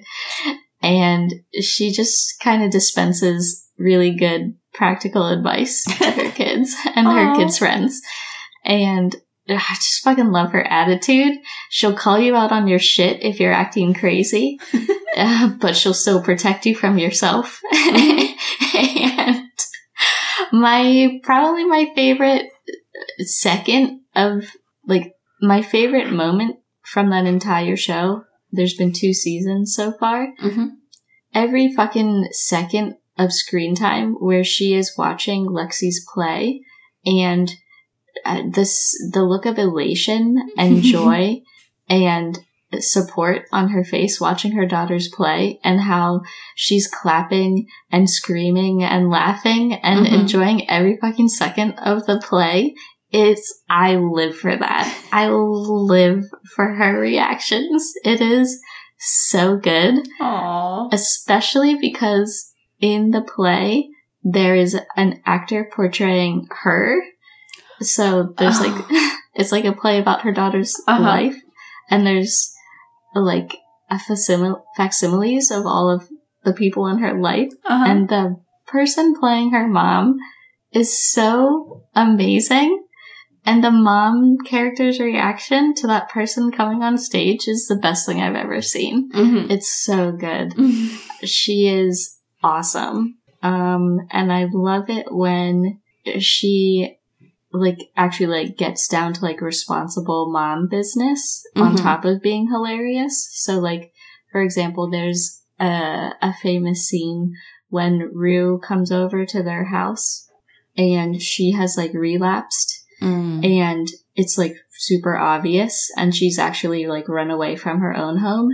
and she just kind of dispenses really good practical advice *laughs* to her kids and her kids' friends. And I just fucking love her attitude. She'll call you out on your shit if you're acting crazy, uh, but she'll still protect you from yourself. And my, probably my favorite second of, like, my favorite moment from that entire show, there's been two seasons so far, Mm-hmm. every fucking second of screen time where she is watching Lexi's play and uh, this the look of elation and *laughs* joy and support on her face watching her daughters play and how she's clapping and screaming and laughing and Mhm. enjoying every fucking second of the play it's I live for that. I live for her reactions. It is so good Aww. especially because in the play there is an actor portraying her so there's like *laughs* it's like a play about her daughter's Uh-huh. life and there's like a facsimile facsimiles of all of the people in her life Uh-huh. and the person playing her mom is so amazing and the mom character's reaction to that person coming on stage is the best thing I've ever seen. Mhm. It's so good. *laughs* She is awesome. Um, and I love it when she like actually like gets down to like responsible mom business on Mhm. top of being hilarious. So like, for example, there's a, a famous scene when Rue comes over to their house and she has like relapsed Mm. and it's like super obvious and she's actually like run away from her own home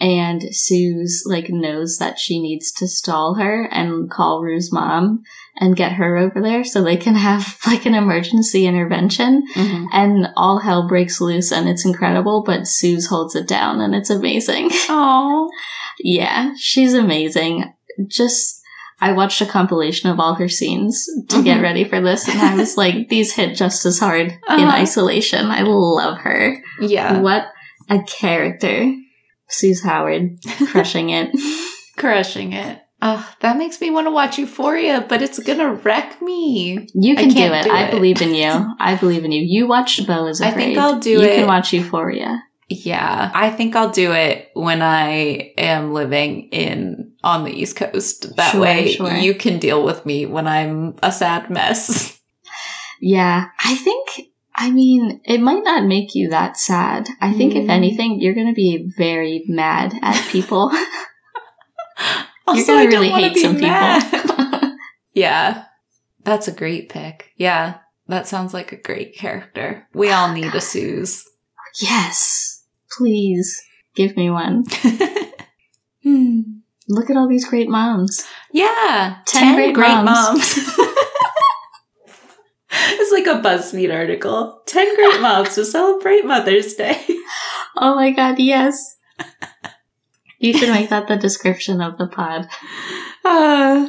and Suze like knows that she needs to stall her and call Rue's mom and get her over there so they can have *laughs* like an emergency intervention Mhm. and all hell breaks loose and it's incredible but Suze holds it down and it's amazing. *laughs* Aw. yeah, she's amazing. Just I watched a compilation of all her scenes to get Mhm. ready for this, and I was like, *laughs* these hit just as hard in Uh-huh. isolation. I love her. Yeah. What a character. Suze Howard, crushing it. Crushing it. Oh, that makes me want to watch Euphoria, but it's gonna wreck me. You can do it. do I it. believe in you. *laughs* I believe in you. You watched Bo is I think I'll do you it. You can watch Euphoria. Yeah, I think I'll do it when I am living in on the East Coast. That Sure, way sure. you can deal with me when I'm a sad mess. *laughs* Yeah, I think. I mean, it might not make you that sad. I think, if Mm. anything, you're going to be very mad at people. *laughs* Also, gonna I really hate some people. *laughs* *laughs* yeah, that's a great pick. Yeah, that sounds like a great character. We all oh, need a Suze. yes, please give me one. *laughs* Hmm. Look at all these great moms. Yeah, Ten great moms. moms. it's like a BuzzFeed article. Ten great moms to celebrate Mother's Day. Oh my god, yes. You should make that the description of the pod. *laughs* Uh,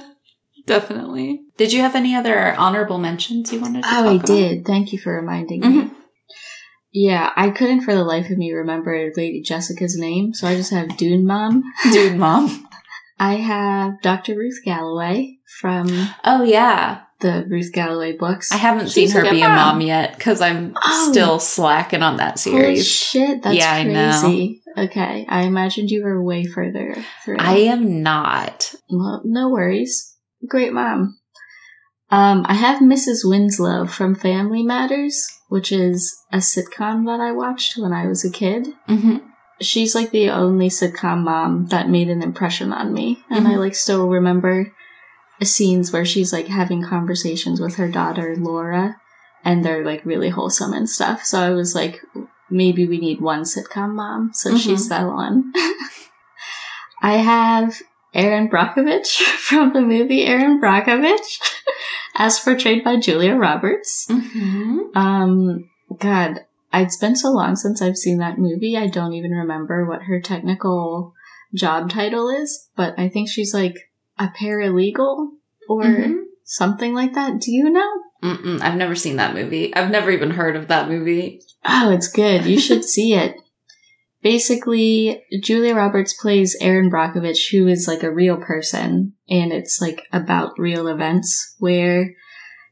definitely. Did you have any other honorable mentions you wanted to Oh, I about? did. Thank you for reminding me. Mhm. Yeah, I couldn't for the life of me remember Lady Jessica's name, so I just have Dune Mom. *laughs* Dune mom. I have Dr. Ruth Galloway from Oh yeah, the Ruth Galloway books. I haven't She's seen her a good be a mom yet because I'm Oh. still slacking on that Holy series. shit, that's Yeah, I know. crazy. Okay, I imagined you were way further through. I am not. Well, no worries. Great mom. Um, I have Mrs. Winslow from Family Matters, which is a sitcom that I watched when I was a kid. hmm She's like the only sitcom mom that made an impression on me, and I Mhm. like still remember scenes where she's like having conversations with her daughter Laura, and they're like really wholesome and stuff. So I was like, maybe we need one sitcom mom, so Mhm. she's that one. I have Erin Brockovich *laughs* from the movie Erin Brockovich, *laughs* as portrayed by Julia Roberts. Mm-hmm. Um, God, it's been so long since I've seen that movie. I don't even remember what her technical job title is, but I think she's like a paralegal or Mhm. something like that. Do you know? Mm-mm, I've never seen that movie. I've never even heard of that movie. Oh, it's good. You should *laughs* see it. Basically, Julia Roberts plays Erin Brockovich, who is like a real person, and it's like about real events where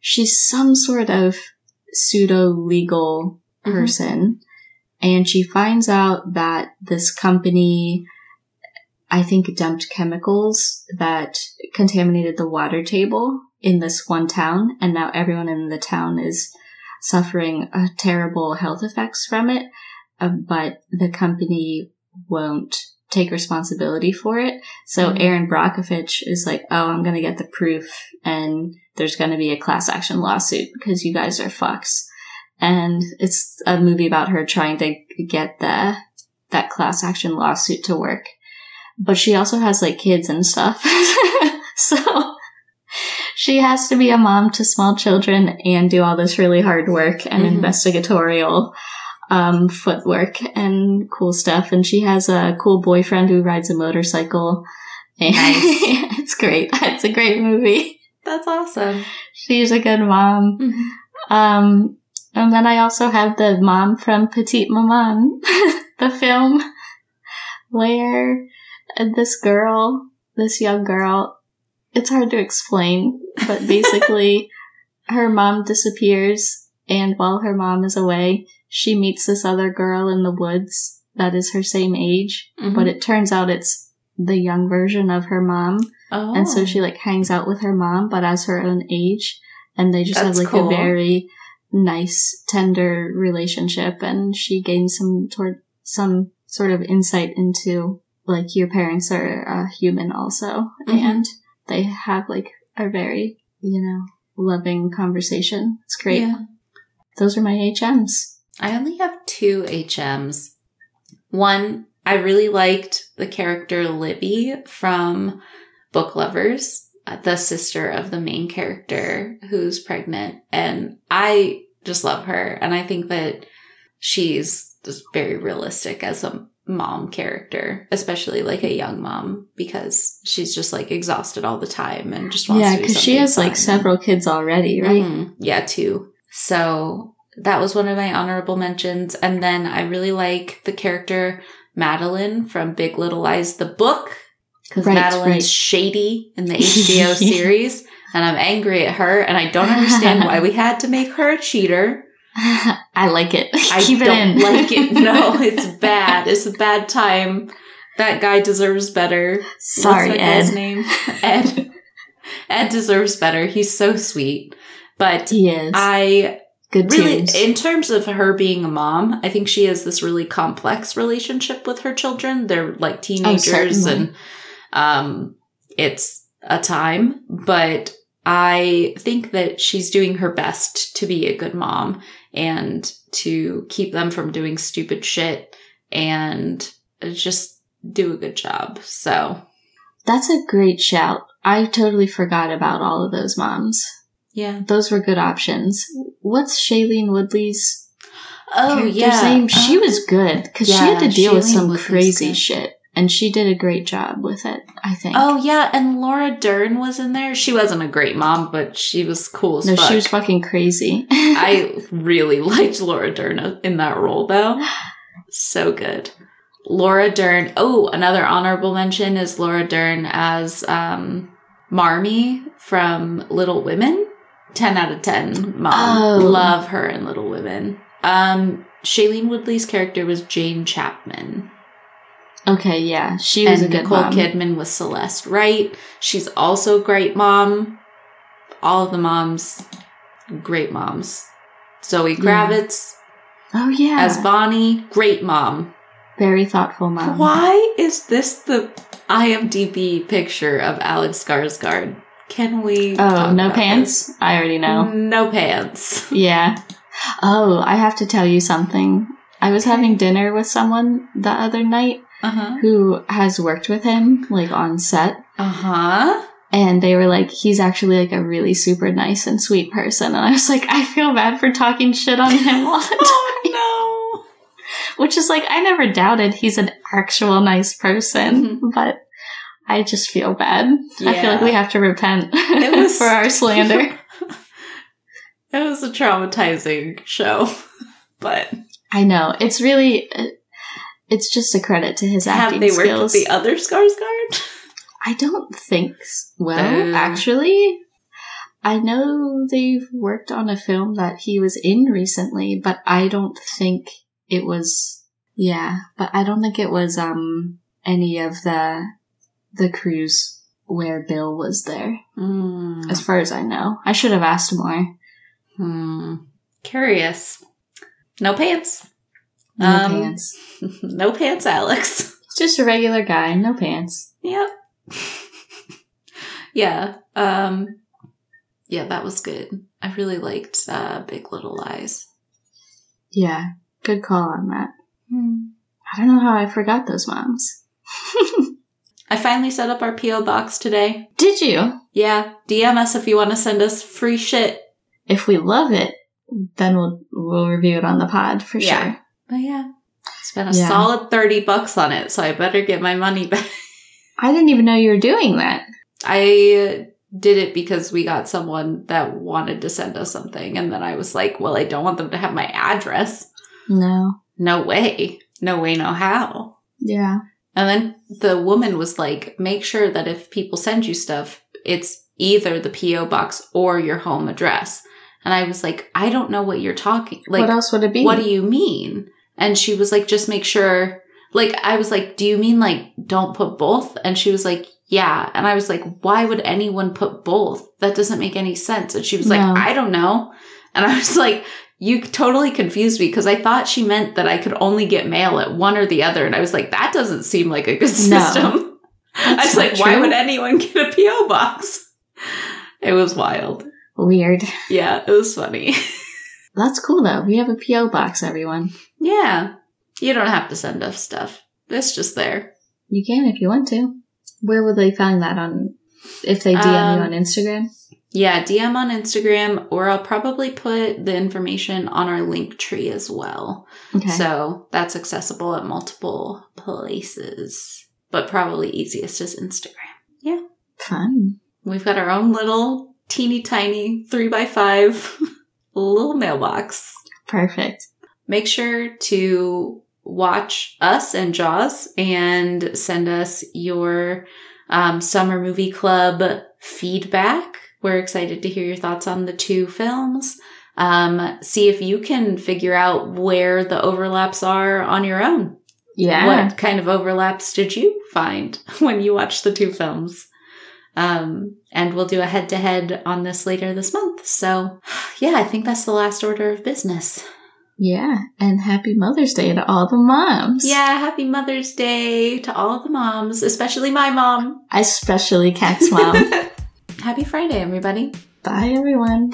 she's some sort of pseudo legal Mhm. person, and she finds out that this company, I think, dumped chemicals that contaminated the water table in this one town, and now everyone in the town is suffering uh, terrible health effects from it, uh, but the company won't take responsibility for it. So Mhm. Erin Brockovich is like, oh, I'm going to get the proof and there's going to be a class action lawsuit because you guys are fucks. And it's a movie about her trying to get the, that class action lawsuit to work. But she also has like kids and stuff. *laughs* so she has to be a mom to small children and do all this really hard work and Mhm. investigatorial um, footwork and cool stuff. And she has a cool boyfriend who rides a motorcycle. And *laughs* Nice. it's great. It's a great movie. That's awesome. She's a good mom. Um, and then I also have the mom from Petite Maman, *laughs* the film, where this girl, this young girl, it's hard to explain, but *laughs* basically her mom disappears and while her mom is away, she meets this other girl in the woods that is her same age, Mhm. but it turns out it's the young version of her mom. oh. And so she like hangs out with her mom, but as her own age. And they just have like cool. a very nice, tender relationship. And she gains some toward some sort of insight into like your parents are uh, human also. Mhm. And they have like a very, you know, loving conversation. It's great. Yeah. Those are my HMs. I only have two HMs. One, I really liked the character Libby from Book Lovers, uh, the sister of the main character who's pregnant. And I just love her. And I think that she's just very realistic as a mom character, especially like a young mom, because she's just like exhausted all the time and just wants Yeah, because she has like several kids already, right? Mhm. Yeah, two. So that was one of my honorable mentions. And then I really like the character Madeline from Big Little Lies, the book, because Right, Madeline's right. shady in the *laughs* HBO *laughs* series. And I'm angry at her, and I don't understand why we had to make her a cheater. *laughs* I like it. I *laughs* Keep it don't in. like it. *laughs* No, it's bad. It's a bad time. That guy deserves better. Sorry, What's guy's name? Ed. Ed deserves better. He's so sweet. But He is. I Good really, tunes. in terms of her being a mom, I think she has this really complex relationship with her children. They're like teenagers Oh, and um, it's a time, but I think that she's doing her best to be a good mom and to keep them from doing stupid shit and just do a good job. So, That's a great shout. I totally forgot about all of those moms. yeah. Those were good options. What's Shailene Woodley's Oh, yeah. name? She was good because she had to yeah, deal with some Woodley's crazy good. shit, and she did a great job with it. I think. Oh yeah, and Laura Dern was in there. She wasn't a great mom, but she was cool as no, fuck. she was fucking crazy. I *laughs* really *laughs* liked Laura Dern in that role though. So good. Laura Dern. Oh, another honorable mention is Laura Dern as um Marmee from Little Women. 10 out of 10 mom. Oh. Love her in Little Women. Um Shailene Woodley's character was Jane Chapman. Okay, yeah, she was and a good Nicole mom. Kidman was Celeste Wright. She's also a great mom. All of the moms, great moms. Zoe Yeah. Oh yeah, as Bonnie, great mom. very thoughtful mom. Why is this the IMDb picture of Alex Skarsgård? Can we? Oh, no pants. I already know. No pants. *laughs* Yeah. Oh, I have to tell you something. I was having dinner with someone the other night Uh huh. who has worked with him like on set. Uh huh. And they were like, he's actually like a really super nice and sweet person. And I was like, I feel bad for talking shit on him all the *laughs* time. Oh no. *laughs* Which is like, I never doubted he's an actual nice person, Mhm. but I just feel bad. Yeah. I feel like we have to repent It *laughs* was- for our slander. It was a traumatizing show, but I know. It's really, uh, it's just a credit to his acting have they worked skills. with the other Skarsgård? I don't think s- well, Oh. actually. I know they've worked on a film that he was in recently, but I don't think it was yeah, but I don't think it was um any of the the crews where Bill was there. Mm. As far as I know. I should have asked more. Hmm. Curious. No pants. No Um, pants. *laughs* no pants, Alex. *laughs* Just a regular guy, no pants. Yep. *laughs* yeah. Um yeah, that was good. I really liked uh Big Little Lies. Yeah. Good call on that. I don't know how I forgot those moms. I finally set up our PO box today. Did you? Yeah, DM us if you want to send us free shit. if we love it, then we'll we'll review it on the pod for Yeah. sure. But yeah, spent a Yeah. solid 30 bucks on it, so I better get my money *laughs* back. I didn't even know you were doing that. I did it because we got someone that wanted to send us something, and then I was like, well, I don't want them to have my address. No. No way. No way, no how. Yeah. And then the woman was like, make sure that if people send you stuff, it's either the P.O. box or your home address. And I was like, I don't know what you're talking like what else would it be? what do you mean? And she was like, just make sure. Like, I was like, do you mean like don't put both? And she was like, yeah. And I was like, why would anyone put both? That doesn't make any sense. And she was No. like, I don't know. And I was *laughs* like, you totally confused me because I thought she meant that I could only get mail at one or the other. And I was like, that doesn't seem like a good No. system. I was like, why would anyone get a P.O. box? *laughs* It was wild. Weird. Yeah, it was funny. *laughs* That's cool though. We have a PO box, everyone. Yeah. You don't have to send us stuff. It's just there. You can if you want to. Where would they find that on? If they DM Um, you on Instagram. Yeah, DM on Instagram, or I'll probably put the information on our link tree as well. Okay. So that's accessible at multiple places, but probably easiest is Instagram. Yeah. Fun. We've got our own little teeny tiny three by five *laughs* little mailbox. Perfect. make sure to watch us and Jaws and send us your um, summer movie club feedback. We're excited to hear your thoughts on the two films. Um, see if you can figure out where the overlaps are on your own. Yeah. What kind of overlaps did you find *laughs* when you watched the two films? Um, and we'll do a head to head on this later this month. So, yeah, I think that's the last order of business. Yeah. And happy Mother's Day to all the moms. Yeah, happy Mother's Day to all the moms, especially my mom. Especially Kat's mom. *laughs* happy Friday, everybody. Bye, everyone.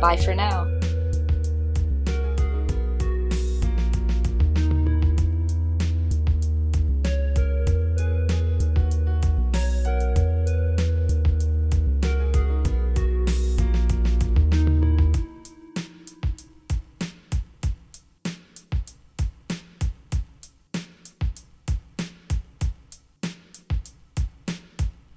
Bye for now.